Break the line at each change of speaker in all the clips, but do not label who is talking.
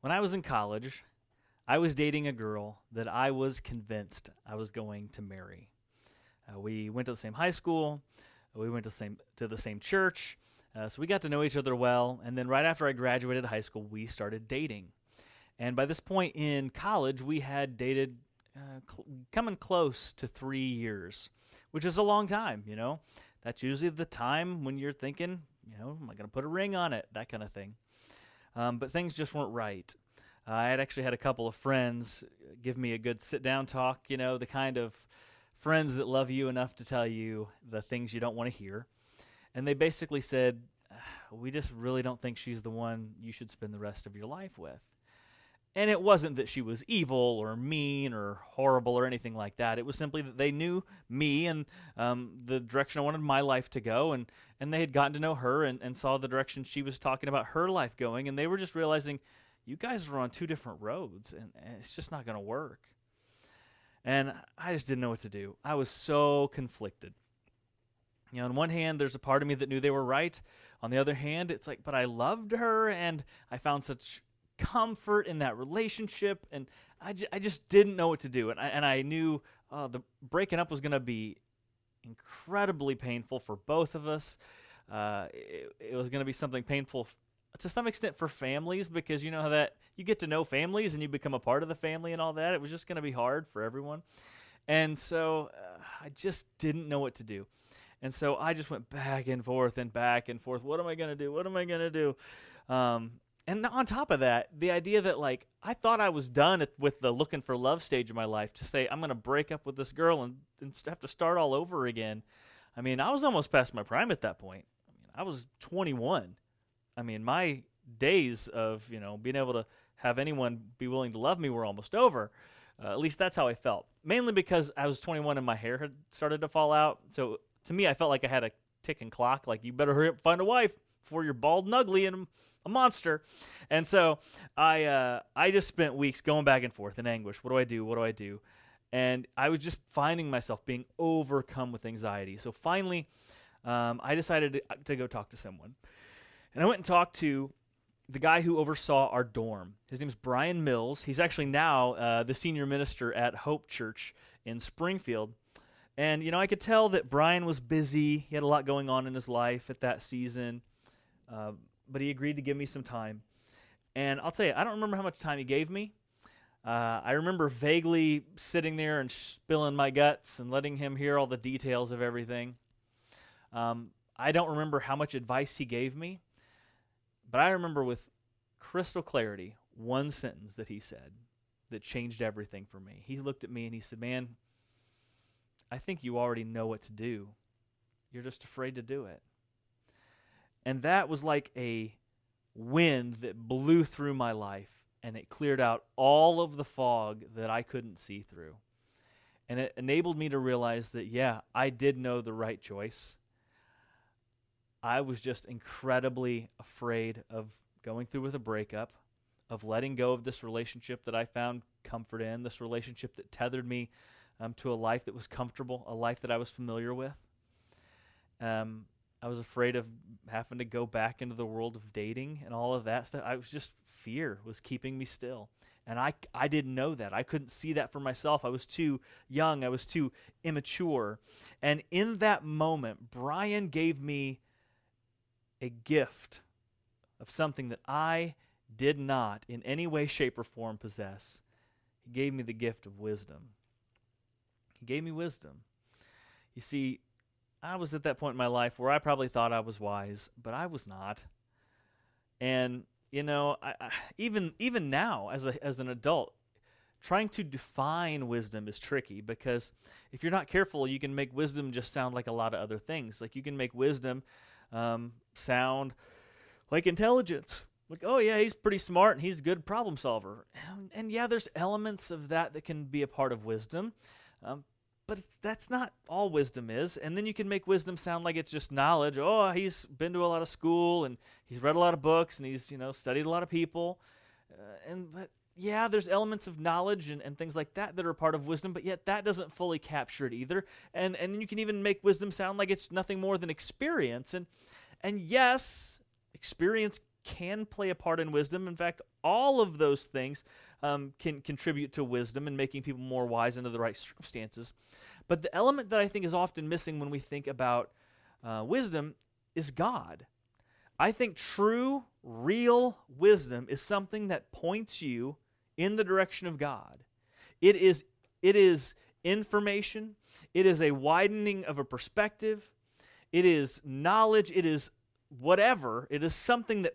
When I was in college, I was dating a girl that I was convinced I was going to marry. Uh, we went to the same high school, we went to the same to the same church, uh, so we got to know each other well. And then right after I graduated high school, we started dating. And by this point in college, we had dated uh, cl- coming close to three years, which is a long time. You know, that's usually the time when you're thinking, you know, am I going to put a ring on it? That kind of thing. Um, but things just weren't right. Uh, I had actually had a couple of friends give me a good sit down talk, you know, the kind of friends that love you enough to tell you the things you don't want to hear. And they basically said, We just really don't think she's the one you should spend the rest of your life with. And it wasn't that she was evil or mean or horrible or anything like that. It was simply that they knew me and um, the direction I wanted my life to go, and, and they had gotten to know her and, and saw the direction she was talking about her life going, and they were just realizing, you guys are on two different roads, and, and it's just not going to work. And I just didn't know what to do. I was so conflicted. You know, on one hand, there's a part of me that knew they were right. On the other hand, it's like, but I loved her, and I found such comfort in that relationship, and I, j- I just didn't know what to do. And I, and I knew uh, the breaking up was going to be incredibly painful for both of us. Uh, it, it, was going to be something painful f- to some extent for families because you know how that you get to know families and you become a part of the family and all that. It was just going to be hard for everyone. And so uh, I just didn't know what to do. And so I just went back and forth and back and forth. What am I going to do? What am I going to do? Um, and on top of that, the idea that like I thought I was done with the looking for love stage of my life to say I'm going to break up with this girl and, and have to start all over again. I mean, I was almost past my prime at that point. I mean, I was 21. I mean, my days of you know being able to have anyone be willing to love me were almost over. Uh, at least that's how I felt. Mainly because I was 21 and my hair had started to fall out. So to me, I felt like I had a ticking clock. Like you better hurry up find a wife before you're bald and ugly and a monster. And so I uh, I just spent weeks going back and forth in anguish. What do I do? What do I do? And I was just finding myself being overcome with anxiety. So finally, um, I decided to, to go talk to someone. And I went and talked to the guy who oversaw our dorm. His name's Brian Mills. He's actually now uh, the senior minister at Hope Church in Springfield. And, you know, I could tell that Brian was busy. He had a lot going on in his life at that season. Uh, but he agreed to give me some time. And I'll tell you, I don't remember how much time he gave me. Uh, I remember vaguely sitting there and spilling my guts and letting him hear all the details of everything. Um, I don't remember how much advice he gave me, but I remember with crystal clarity one sentence that he said that changed everything for me. He looked at me and he said, Man, I think you already know what to do. You're just afraid to do it. And that was like a wind that blew through my life and it cleared out all of the fog that I couldn't see through. And it enabled me to realize that, yeah, I did know the right choice. I was just incredibly afraid of going through with a breakup, of letting go of this relationship that I found comfort in, this relationship that tethered me um, to a life that was comfortable, a life that I was familiar with. Um, I was afraid of having to go back into the world of dating and all of that stuff. I was just fear was keeping me still. And I, I didn't know that. I couldn't see that for myself. I was too young. I was too immature. And in that moment, Brian gave me a gift of something that I did not in any way, shape, or form possess. He gave me the gift of wisdom. He gave me wisdom. You see, I was at that point in my life where I probably thought I was wise, but I was not. And you know, I, I, even even now as a as an adult, trying to define wisdom is tricky because if you're not careful, you can make wisdom just sound like a lot of other things. Like you can make wisdom um, sound like intelligence. Like, oh yeah, he's pretty smart and he's a good problem solver. And, and yeah, there's elements of that that can be a part of wisdom. Um, but that's not all wisdom is. And then you can make wisdom sound like it's just knowledge. Oh, he's been to a lot of school and he's read a lot of books and he's you know studied a lot of people. Uh, and but yeah, there's elements of knowledge and, and things like that that are part of wisdom, but yet that doesn't fully capture it either. And and you can even make wisdom sound like it's nothing more than experience. And and yes, experience can play a part in wisdom. In fact, all of those things um, can contribute to wisdom and making people more wise under the right circumstances. But the element that I think is often missing when we think about uh, wisdom is God. I think true, real wisdom is something that points you in the direction of God. It is, it is information, it is a widening of a perspective, it is knowledge, it is whatever. It is something that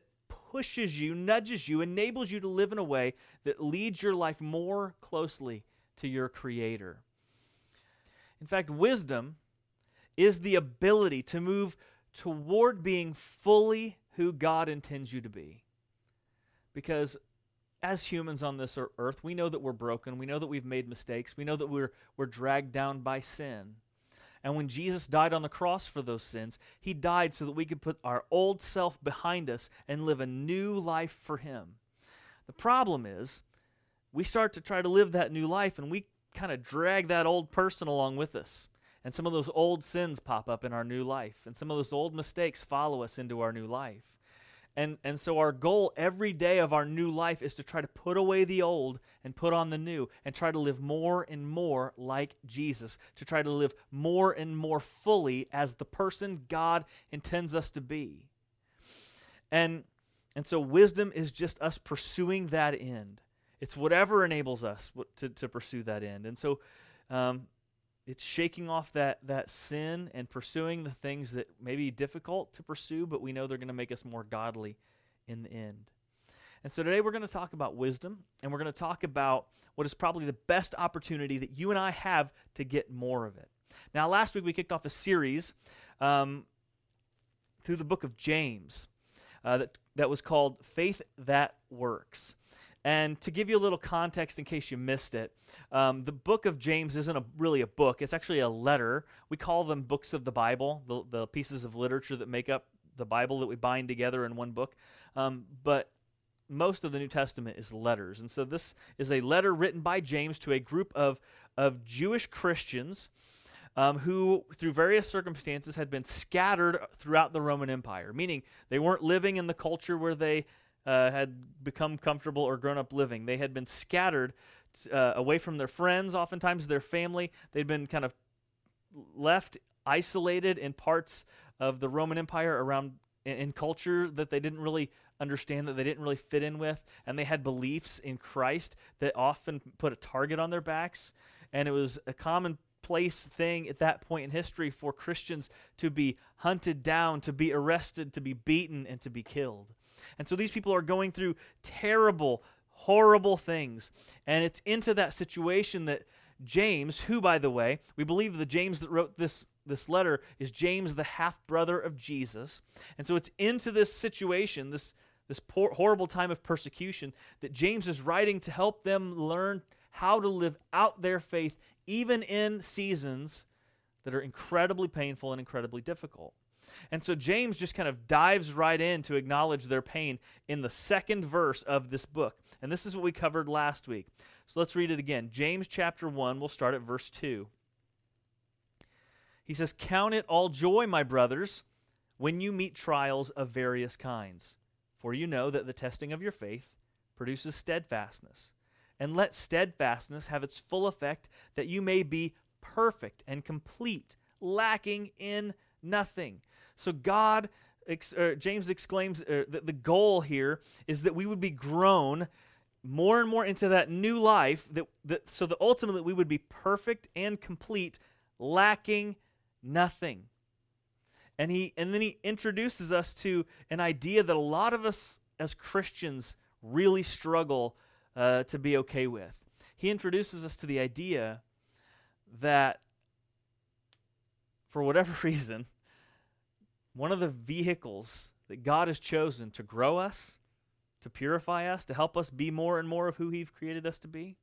pushes you, nudges you, enables you to live in a way that leads your life more closely to your Creator. In fact, wisdom is the ability to move toward being fully who God intends you to be. Because as humans on this earth, we know that we're broken. We know that we've made mistakes. We know that we're, we're dragged down by sin. And when Jesus died on the cross for those sins, he died so that we could put our old self behind us and live a new life for him. The problem is, we start to try to live that new life and we kind of drag that old person along with us. And some of those old sins pop up in our new life, and some of those old mistakes follow us into our new life. And, and so, our goal every day of our new life is to try to put away the old and put on the new and try to live more and more like Jesus, to try to live more and more fully as the person God intends us to be. And, and so, wisdom is just us pursuing that end. It's whatever enables us to, to pursue that end. And so, um, it's shaking off that that sin and pursuing the things that may be difficult to pursue, but we know they're going to make us more godly in the end. And so today we're going to talk about wisdom, and we're going to talk about what is probably the best opportunity that you and I have to get more of it. Now, last week we kicked off a series um, through the book of James uh, that, that was called Faith That Works. And to give you a little context in case you missed it, um, the book of James isn't a, really a book, it's actually a letter. We call them books of the Bible, the, the pieces of literature that make up the Bible that we bind together in one book. Um, but most of the New Testament is letters. And so this is a letter written by James to a group of, of Jewish Christians. Um, who, through various circumstances, had been scattered throughout the Roman Empire, meaning they weren't living in the culture where they uh, had become comfortable or grown up living. They had been scattered uh, away from their friends, oftentimes their family. They'd been kind of left isolated in parts of the Roman Empire around in, in culture that they didn't really understand, that they didn't really fit in with, and they had beliefs in Christ that often put a target on their backs. And it was a commonplace thing at that point in history for Christians to be hunted down, to be arrested, to be beaten, and to be killed. And so these people are going through terrible, horrible things. And it's into that situation that James, who, by the way, we believe the James that wrote this, this letter is James, the half brother of Jesus. And so it's into this situation, this, this poor, horrible time of persecution, that James is writing to help them learn how to live out their faith, even in seasons that are incredibly painful and incredibly difficult. And so James just kind of dives right in to acknowledge their pain in the second verse of this book. And this is what we covered last week. So let's read it again. James chapter 1, we'll start at verse 2. He says, Count it all joy, my brothers, when you meet trials of various kinds. For you know that the testing of your faith produces steadfastness. And let steadfastness have its full effect, that you may be perfect and complete, lacking in nothing. So God, ex, James exclaims uh, that the goal here is that we would be grown more and more into that new life, that, that so that ultimately we would be perfect and complete, lacking nothing. And he and then he introduces us to an idea that a lot of us as Christians really struggle uh, to be okay with. He introduces us to the idea that for whatever reason, one of the vehicles that God has chosen to grow us, to purify us, to help us be more and more of who He's created us to be,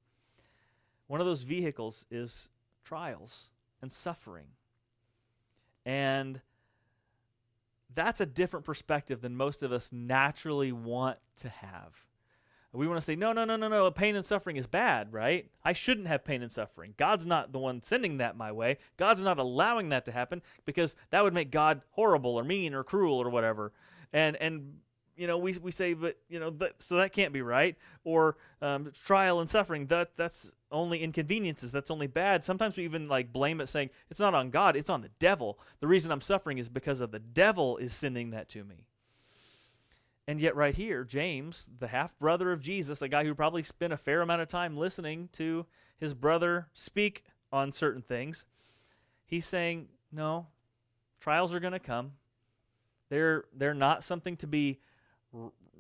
one of those vehicles is trials and suffering. And that's a different perspective than most of us naturally want to have. We want to say, no, no, no, no, no, pain and suffering is bad, right? I shouldn't have pain and suffering. God's not the one sending that my way. God's not allowing that to happen because that would make God horrible or mean or cruel or whatever. And and you know, we, we say, but, you know, that, so that can't be right. Or um, trial and suffering, that that's only inconveniences. That's only bad. Sometimes we even like blame it saying, it's not on God, it's on the devil. The reason I'm suffering is because of the devil is sending that to me. And yet, right here, James, the half brother of Jesus, a guy who probably spent a fair amount of time listening to his brother speak on certain things, he's saying, No, trials are going to come. They're, they're not something to be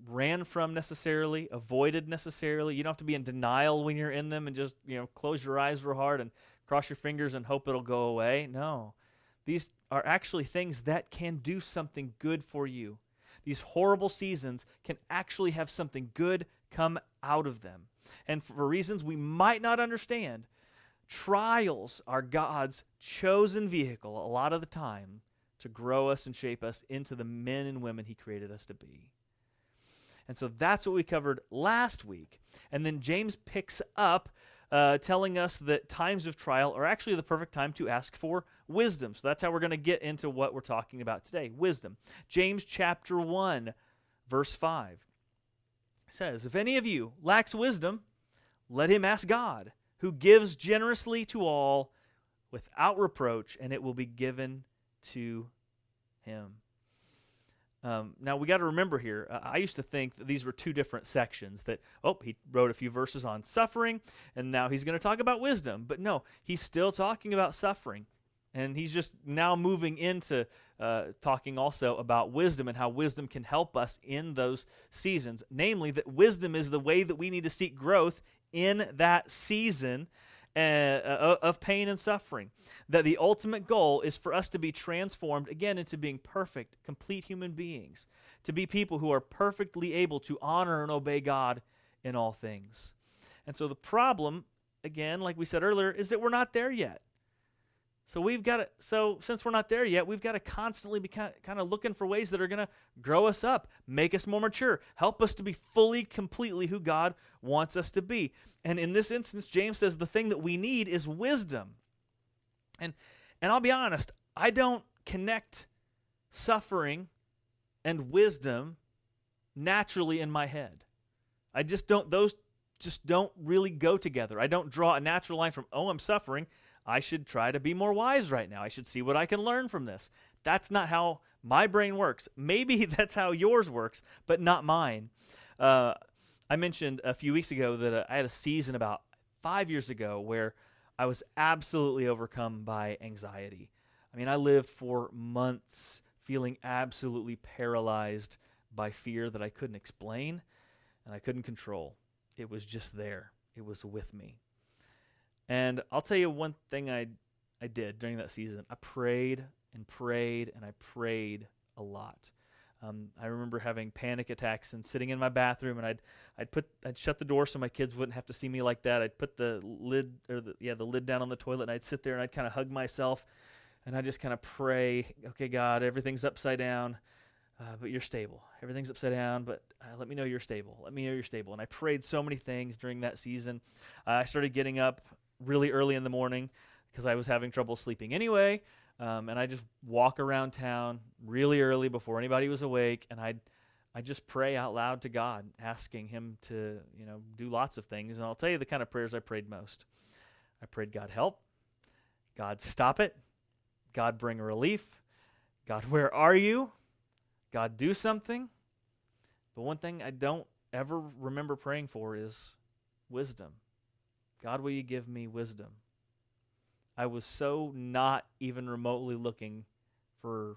ran from necessarily, avoided necessarily. You don't have to be in denial when you're in them and just, you know, close your eyes real hard and cross your fingers and hope it'll go away. No. These are actually things that can do something good for you. These horrible seasons can actually have something good come out of them. And for reasons we might not understand, trials are God's chosen vehicle a lot of the time to grow us and shape us into the men and women He created us to be. And so that's what we covered last week. And then James picks up uh, telling us that times of trial are actually the perfect time to ask for wisdom. So that's how we're going to get into what we're talking about today wisdom. James chapter 1, verse 5 says, If any of you lacks wisdom, let him ask God, who gives generously to all without reproach, and it will be given to him. Um, now we got to remember here. Uh, I used to think that these were two different sections. That oh, he wrote a few verses on suffering, and now he's going to talk about wisdom. But no, he's still talking about suffering, and he's just now moving into uh, talking also about wisdom and how wisdom can help us in those seasons. Namely, that wisdom is the way that we need to seek growth in that season uh, uh, of pain and suffering. That the ultimate goal is for us to be transformed again into being perfect, complete human beings, to be people who are perfectly able to honor and obey God in all things. And so the problem, again, like we said earlier, is that we're not there yet. So we've got to, so since we're not there yet, we've got to constantly be kind of, looking for ways that are going to grow us up, make us more mature, help us to be fully, completely who God wants us to be. And in this instance, James says the thing that we need is wisdom. And and I'll be honest, I don't connect suffering and wisdom naturally in my head. I just don't those just don't really go together. I don't draw a natural line from, "Oh, I'm suffering." I should try to be more wise right now. I should see what I can learn from this. That's not how my brain works. Maybe that's how yours works, but not mine. Uh, I mentioned a few weeks ago that uh, I had a season about five years ago where I was absolutely overcome by anxiety. I mean, I lived for months feeling absolutely paralyzed by fear that I couldn't explain and I couldn't control. It was just there, it was with me. And I'll tell you one thing I I did during that season. I prayed and prayed and I prayed a lot. Um, I remember having panic attacks and sitting in my bathroom, and I'd I'd put I'd shut the door so my kids wouldn't have to see me like that. I'd put the lid or the, yeah the lid down on the toilet, and I'd sit there and I'd kind of hug myself, and I just kind of pray, okay, God, everything's upside down, uh, but you're stable. Everything's upside down, but uh, let me know you're stable. Let me know you're stable. And I prayed so many things during that season. Uh, I started getting up really early in the morning because I was having trouble sleeping anyway. Um, and I just walk around town really early before anybody was awake, and I'd I just pray out loud to God, asking Him to you know do lots of things. And I'll tell you the kind of prayers I prayed most. I prayed, God help, God stop it, God bring relief, God where are you, God do something. But one thing I don't ever remember praying for is wisdom. God, will you give me wisdom? I was so not even remotely looking for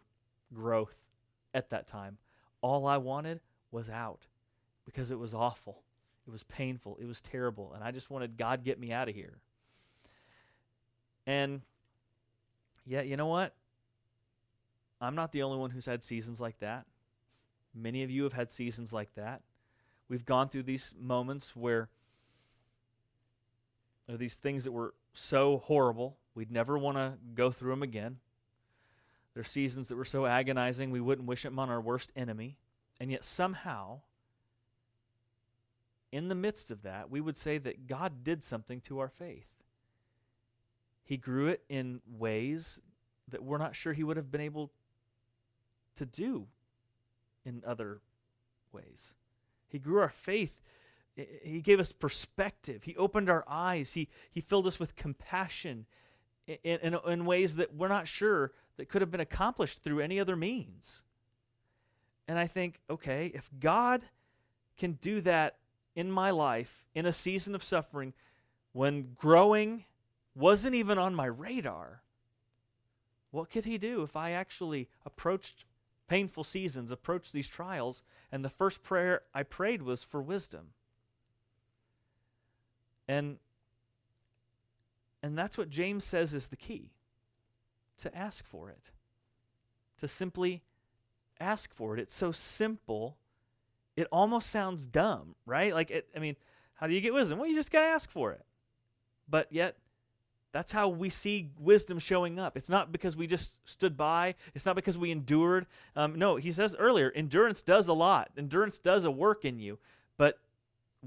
growth at that time. All I wanted was out because it was awful. It was painful. It was terrible. And I just wanted God get me out of here. And yeah, you know what? I'm not the only one who's had seasons like that. Many of you have had seasons like that. We've gone through these moments where are these things that were so horrible, we'd never want to go through them again. There are seasons that were so agonizing, we wouldn't wish them on our worst enemy. And yet, somehow, in the midst of that, we would say that God did something to our faith. He grew it in ways that we're not sure He would have been able to do in other ways. He grew our faith. He gave us perspective. He opened our eyes. He, he filled us with compassion in, in, in ways that we're not sure that could have been accomplished through any other means. And I think, okay, if God can do that in my life in a season of suffering when growing wasn't even on my radar, what could He do if I actually approached painful seasons, approached these trials, and the first prayer I prayed was for wisdom? And and that's what James says is the key to ask for it. To simply ask for it. It's so simple, it almost sounds dumb, right? Like, it, I mean, how do you get wisdom? Well, you just got to ask for it. But yet, that's how we see wisdom showing up. It's not because we just stood by. It's not because we endured. Um, no, he says earlier, endurance does a lot. Endurance does a work in you. But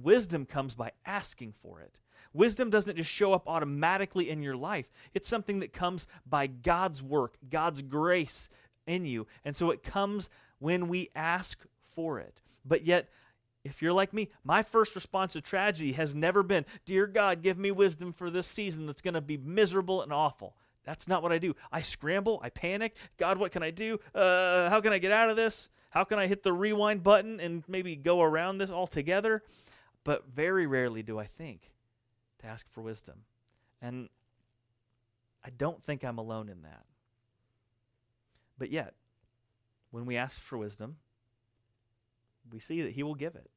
wisdom comes by asking for it. Wisdom doesn't just show up automatically in your life, it's something that comes by God's work, God's grace in you. And so it comes when we ask for it. But yet, if you're like me, my first response to tragedy has never been, Dear God, give me wisdom for this season that's going to be miserable and awful. That's not what I do. I scramble, I panic. God, what can I do? Uh, how can I get out of this? How can I hit the rewind button and maybe go around this altogether? But very rarely do I think to ask for wisdom. And I don't think I'm alone in that. But yet, when we ask for wisdom, we see that He will give it.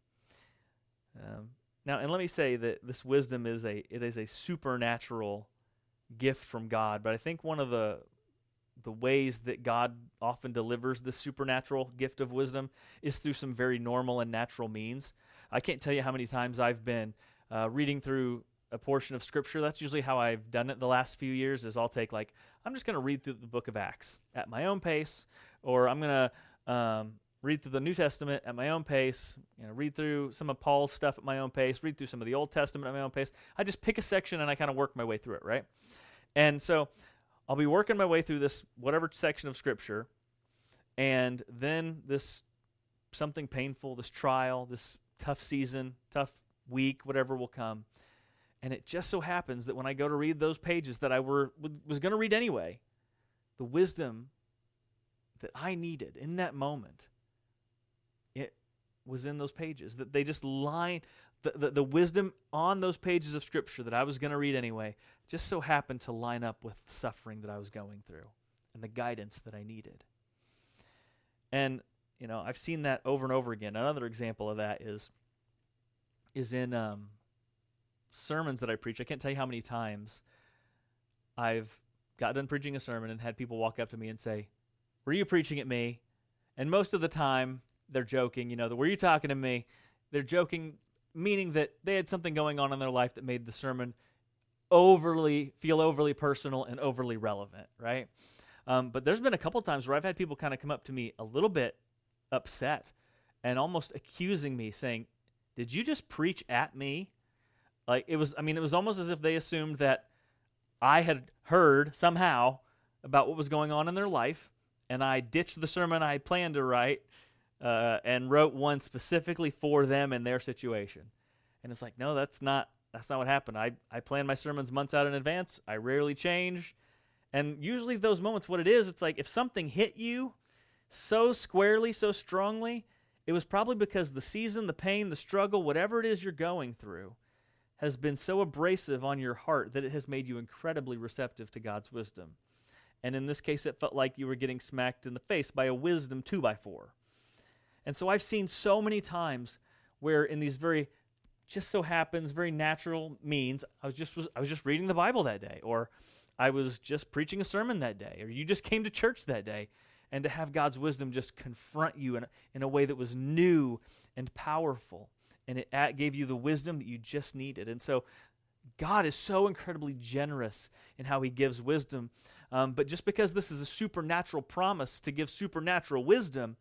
Um, now, and let me say that this wisdom is a it is a supernatural gift from God. But I think one of the the ways that God often delivers the supernatural gift of wisdom is through some very normal and natural means. I can't tell you how many times I've been uh, reading through a portion of scripture. That's usually how I've done it the last few years. Is I'll take like I'm just going to read through the book of Acts at my own pace, or I'm going to um, read through the New Testament at my own pace. You know, read through some of Paul's stuff at my own pace. Read through some of the Old Testament at my own pace. I just pick a section and I kind of work my way through it, right? And so I'll be working my way through this whatever section of scripture, and then this something painful, this trial, this tough season, tough week, whatever will come and it just so happens that when I go to read those pages that I were was going to read anyway, the wisdom that I needed in that moment, it was in those pages. That they just line the, the, the wisdom on those pages of scripture that I was going to read anyway, just so happened to line up with the suffering that I was going through and the guidance that I needed. And you know, I've seen that over and over again. Another example of that is is in um, sermons that I preach, I can't tell you how many times I've got done preaching a sermon and had people walk up to me and say, Were you preaching at me? And most of the time, they're joking, you know, the, were you talking to me? They're joking, meaning that they had something going on in their life that made the sermon overly, feel overly personal and overly relevant, right? Um, but there's been a couple times where I've had people kind of come up to me a little bit upset and almost accusing me, saying, Did you just preach at me? Like it was I mean it was almost as if they assumed that I had heard somehow about what was going on in their life and I ditched the sermon I planned to write uh, and wrote one specifically for them and their situation. And it's like, no, that's not that's not what happened. I, I plan my sermons months out in advance. I rarely change. And usually those moments, what it is, it's like if something hit you so squarely, so strongly, it was probably because the season, the pain, the struggle, whatever it is you're going through, has been so abrasive on your heart that it has made you incredibly receptive to God's wisdom. And in this case, it felt like you were getting smacked in the face by a wisdom two by four. And so I've seen so many times where in these very just so happens very natural means I was just was, I was just reading the Bible that day or I was just preaching a sermon that day or you just came to church that day and to have God's wisdom just confront you in, in a way that was new and powerful and it gave you the wisdom that you just needed. And so God is so incredibly generous in how he gives wisdom. Um, but just because this is a supernatural promise to give supernatural wisdom,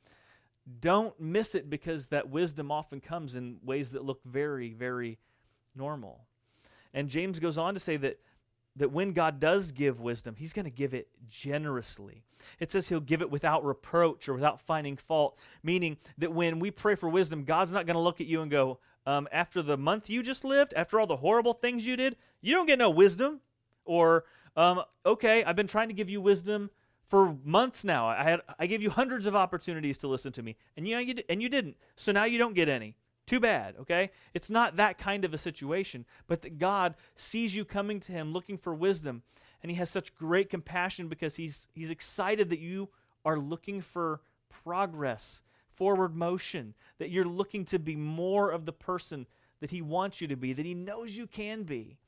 don't miss it because that wisdom often comes in ways that look very, very normal. And James goes on to say that that when God does give wisdom, He's going to give it generously. It says He'll give it without reproach or without finding fault, meaning that when we pray for wisdom, God's not going to look at you and go, um, after the month you just lived, after all the horrible things you did, you don't get no wisdom. Or, um, okay, I've been trying to give you wisdom for months now. I had I gave you hundreds of opportunities to listen to me, and you, you and you didn't. So now you don't get any. Too bad, okay? It's not that kind of a situation, but that God sees you coming to him looking for wisdom, and he has such great compassion because he's he's excited that you are looking for progress, forward motion, that you're looking to be more of the person that he wants you to be, that he knows you can be.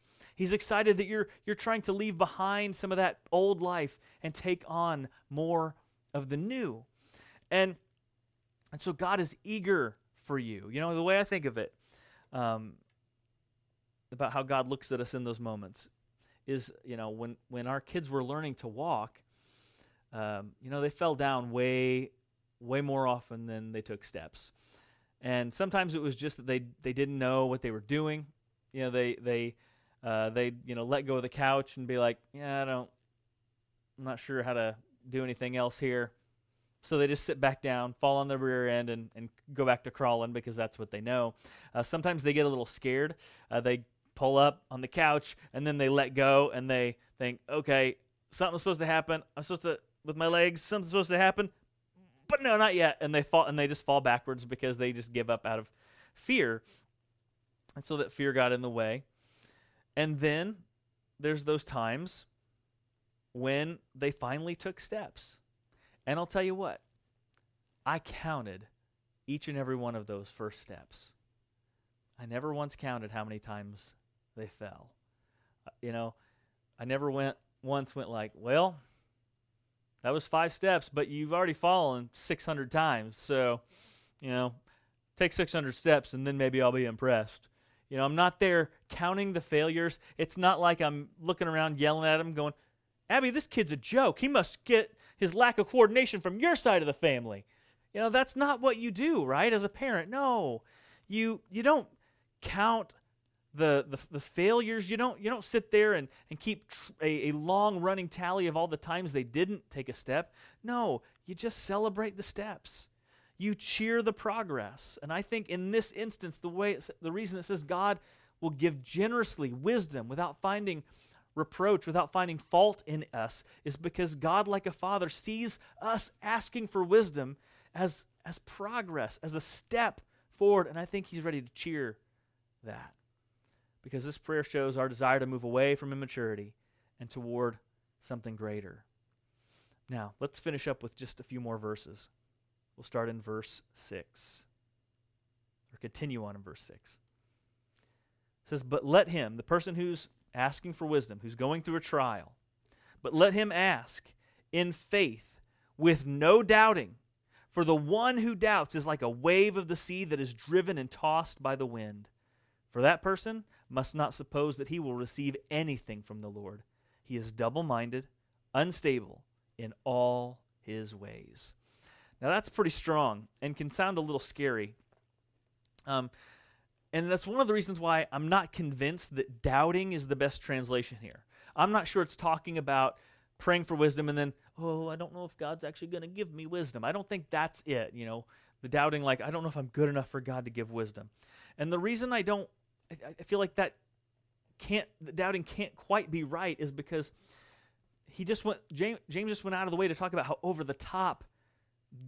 He's excited that you're you're trying to leave behind some of that old life and take on more of the new. And and so God is eager for you. You know, the way I think of it um, about how God looks at us in those moments is, you know, when, when our kids were learning to walk, um, you know, they fell down way, way more often than they took steps. And sometimes it was just that they, they didn't know what they were doing. You know, they, they, uh, they, you know, let go of the couch and be like, yeah, I don't, I'm not sure how to do anything else here. So they just sit back down, fall on their rear end, and, and go back to crawling because that's what they know. Uh, sometimes they get a little scared. Uh, they pull up on the couch and then they let go and they think, okay, something's supposed to happen. I'm supposed to, with my legs, something's supposed to happen. But no, not yet. And they fall and they just fall backwards because they just give up out of fear. And so that fear got in the way. And then there's those times when they finally took steps and I'll tell you what, I counted each and every one of those first steps. I never once counted how many times they fell. Uh, you know, I never went once went like, well, that was five steps, but you've already fallen 600 times. So, you know, take 600 steps and then maybe I'll be impressed. You know, I'm not there counting the failures. It's not like I'm looking around yelling at him going, Abby, this kid's a joke. He must get his lack of coordination from your side of the family. You know, that's not what you do, right? As a parent. No. You you don't count the, the, the failures. You don't you don't sit there and, and keep tr- a, a long running tally of all the times they didn't take a step. No, you just celebrate the steps. You cheer the progress. And I think in this instance, the way the reason it says God will give generously wisdom without finding reproach, without finding fault in us, is because God, like a father, sees us asking for wisdom as, as progress, as a step forward. And I think He's ready to cheer that. Because this prayer shows our desire to move away from immaturity and toward something greater. Now, let's finish up with just a few more verses. We'll start in verse 6, or continue on in verse 6. It says, But let him, the person who's asking for wisdom, who's going through a trial. But let him ask in faith with no doubting. For the one who doubts is like a wave of the sea that is driven and tossed by the wind. For that person must not suppose that he will receive anything from the Lord. He is double minded, unstable in all his ways. Now, that's pretty strong and can sound a little scary. Um, and that's one of the reasons why I'm not convinced that doubting is the best translation here. I'm not sure it's talking about praying for wisdom and then, oh, I don't know if God's actually going to give me wisdom. I don't think that's it, you know, the doubting, like, I don't know if I'm good enough for God to give wisdom. And the reason I don't, I, feel like that can't, the doubting can't quite be right is because he just went, James, James just went out of the way to talk about how over the top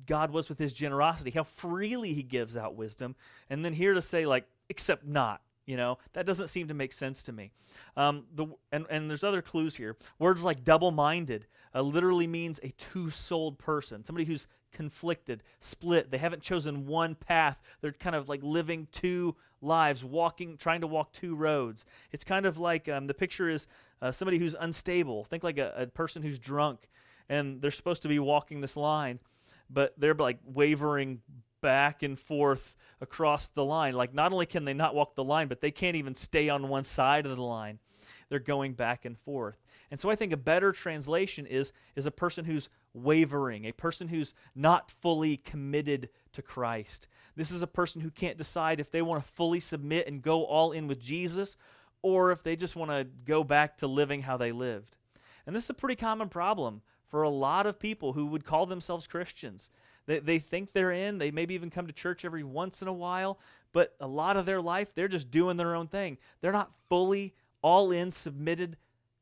God was with his generosity, how freely he gives out wisdom. And then here to say, like, except not. You know that doesn't seem to make sense to me. Um, the and and there's other clues here. Words like double-minded uh, literally means a two-souled person, somebody who's conflicted, split. They haven't chosen one path. They're kind of like living two lives, walking, trying to walk two roads. It's kind of like um, the picture is uh, somebody who's unstable. Think like a, a person who's drunk, and they're supposed to be walking this line, but they're like wavering back and forth across the line. Like, not only can they not walk the line, but they can't even stay on one side of the line. They're going back and forth. And so I think a better translation is, is a person who's wavering, a person who's not fully committed to Christ. This is a person who can't decide if they want to fully submit and go all in with Jesus or if they just want to go back to living how they lived. And this is a pretty common problem for a lot of people who would call themselves Christians. They, they think they're in, they maybe even come to church every once in a while, but a lot of their life, they're just doing their own thing. They're not fully all in, submitted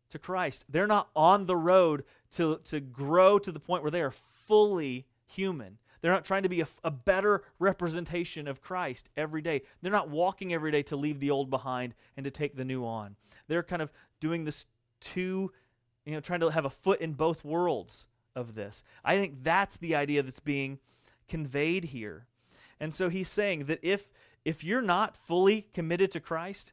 to Christ. They're not on the road to, to grow to the point where they are fully human. They're not trying to be a, a, better representation of Christ every day. They're not walking every day to leave the old behind and to take the new on. They're kind of doing this two, you know, trying to have a foot in both worlds of this. I think that's the idea that's being conveyed here. And so he's saying that if if you're not fully committed to Christ,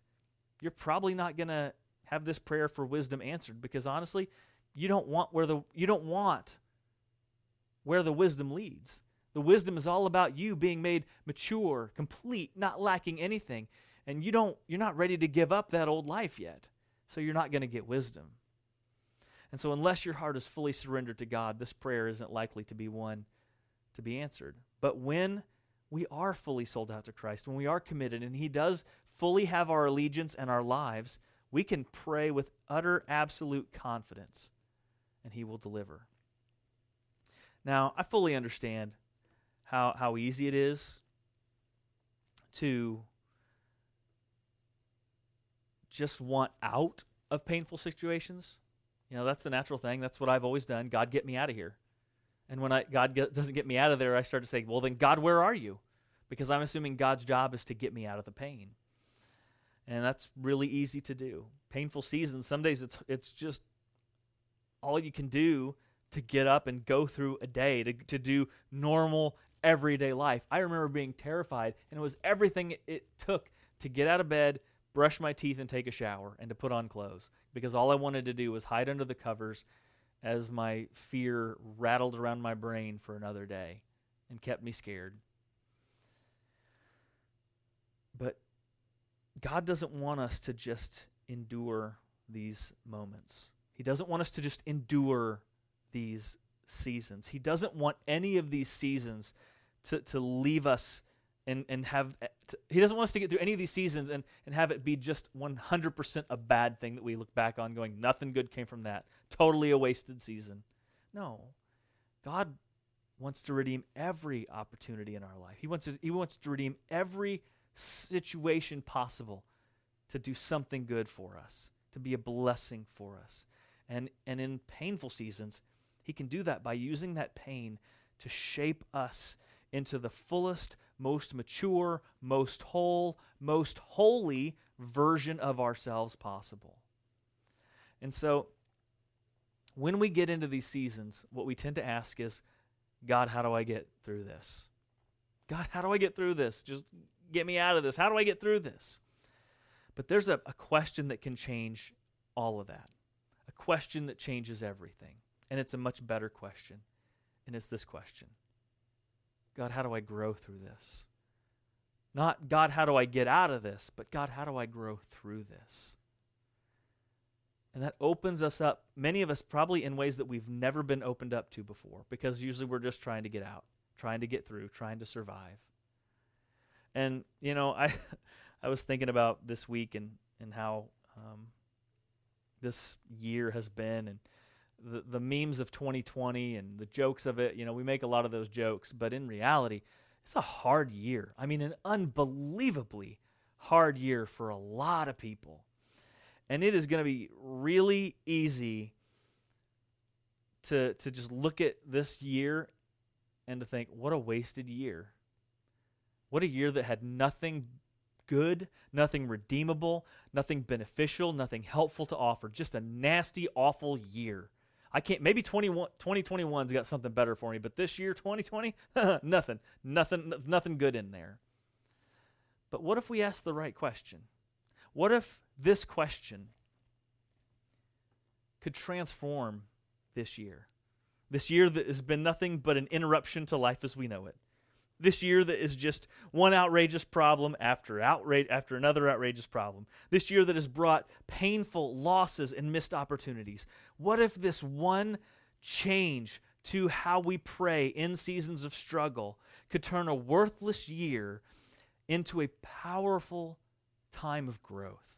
you're probably not going to have this prayer for wisdom answered because honestly, you don't want where the you don't want where the wisdom leads. The wisdom is all about you being made mature, complete, not lacking anything. And you don't you're not ready to give up that old life yet. So you're not going to get wisdom. And so unless your heart is fully surrendered to God, this prayer isn't likely to be one to be answered. But when we are fully sold out to Christ, when we are committed and he does fully have our allegiance and our lives, we can pray with utter absolute confidence and he will deliver. Now, I fully understand how, how easy it is to just want out of painful situations. You know, that's the natural thing. That's what I've always done. God, get me out of here. And when I, God get, doesn't get me out of there, I start to say, well, then, God, where are you? Because I'm assuming God's job is to get me out of the pain. And that's really easy to do. Painful seasons, some days it's, it's just all you can do to get up and go through a day, to, to do normal everyday life. I remember being terrified, and it was everything it took to get out of bed, brush my teeth, and take a shower, and to put on clothes. Because all I wanted to do was hide under the covers as my fear rattled around my brain for another day and kept me scared. But God doesn't want us to just endure these moments. He doesn't want us to just endure these seasons. He doesn't want any of these seasons to, to leave us and, and have, eh, to, he doesn't want us to get through any of these seasons and, and have it be just 100% a bad thing that we look back on going, nothing good came from that. Totally a wasted season. No. God wants to redeem every opportunity in our life. He wants to, he wants to redeem every situation possible to do something good for us, to be a blessing for us. And, and in painful seasons, he can do that by using that pain to shape us into the fullest, most mature, most whole, most holy version of ourselves possible. And so, when we get into these seasons, what we tend to ask is, God, how do I get through this? God, how do I get through this? Just get me out of this. How do I get through this? But there's a, a question that can change all of that, a question that changes everything. And it's a much better question. And it's this question God, how do I grow through this? Not, God, how do I get out of this? But, God, how do I grow through this? And that opens us up, many of us probably in ways that we've never been opened up to before, because usually we're just trying to get out, trying to get through, trying to survive. And, you know, I, I was thinking about this week and, and how um, this year has been and the, the memes of 2020 and the jokes of it. You know, we make a lot of those jokes, but in reality, it's a hard year. I mean, an unbelievably hard year for a lot of people. And it is going to be really easy to, to just look at this year and to think, what a wasted year. What a year that had nothing good, nothing redeemable, nothing beneficial, nothing helpful to offer. Just a nasty, awful year. I can't, maybe 21, 2021's got something better for me, but this year, 2020, nothing, nothing, nothing good in there. But what if we ask the right question? What if this question could transform this year? This year that has been nothing but an interruption to life as we know it this year that is just one outrageous problem after outrage after another outrageous problem. This year that has brought painful losses and missed opportunities. What if this one change to how we pray in seasons of struggle could turn a worthless year into a powerful time of growth?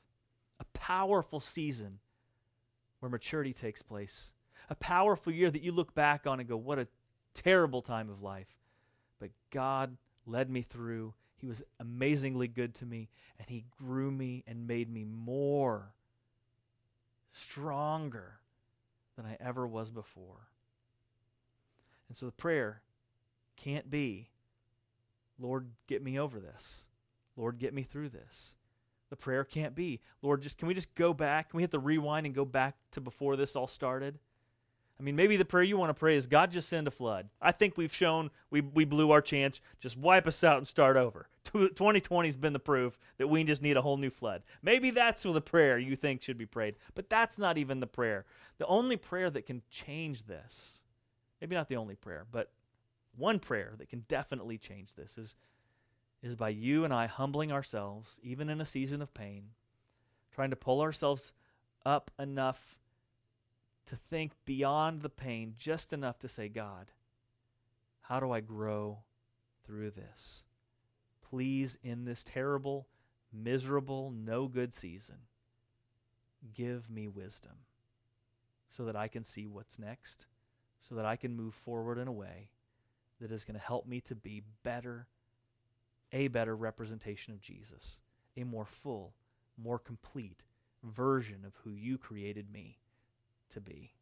A powerful season where maturity takes place. A powerful year that you look back on and go, what a terrible time of life. But God led me through. He was amazingly good to me, and He grew me and made me more stronger than I ever was before. And so the prayer can't be, Lord, get me over this. Lord, get me through this. The prayer can't be, Lord, just can we just go back? Can we hit the rewind and go back to before this all started? I mean, maybe the prayer you want to pray is God just send a flood. I think we've shown we, we blew our chance. Just wipe us out and start over. 2020 has been the proof that we just need a whole new flood. Maybe that's the prayer you think should be prayed, but that's not even the prayer. The only prayer that can change this, maybe not the only prayer, but one prayer that can definitely change this is, is by you and I humbling ourselves, even in a season of pain, trying to pull ourselves up enough to think beyond the pain just enough to say, God, how do I grow through this? Please, in this terrible, miserable, no good season, give me wisdom so that I can see what's next, so that I can move forward in a way that is going to help me to be better, a better representation of Jesus, a more full, more complete version of who you created me to be.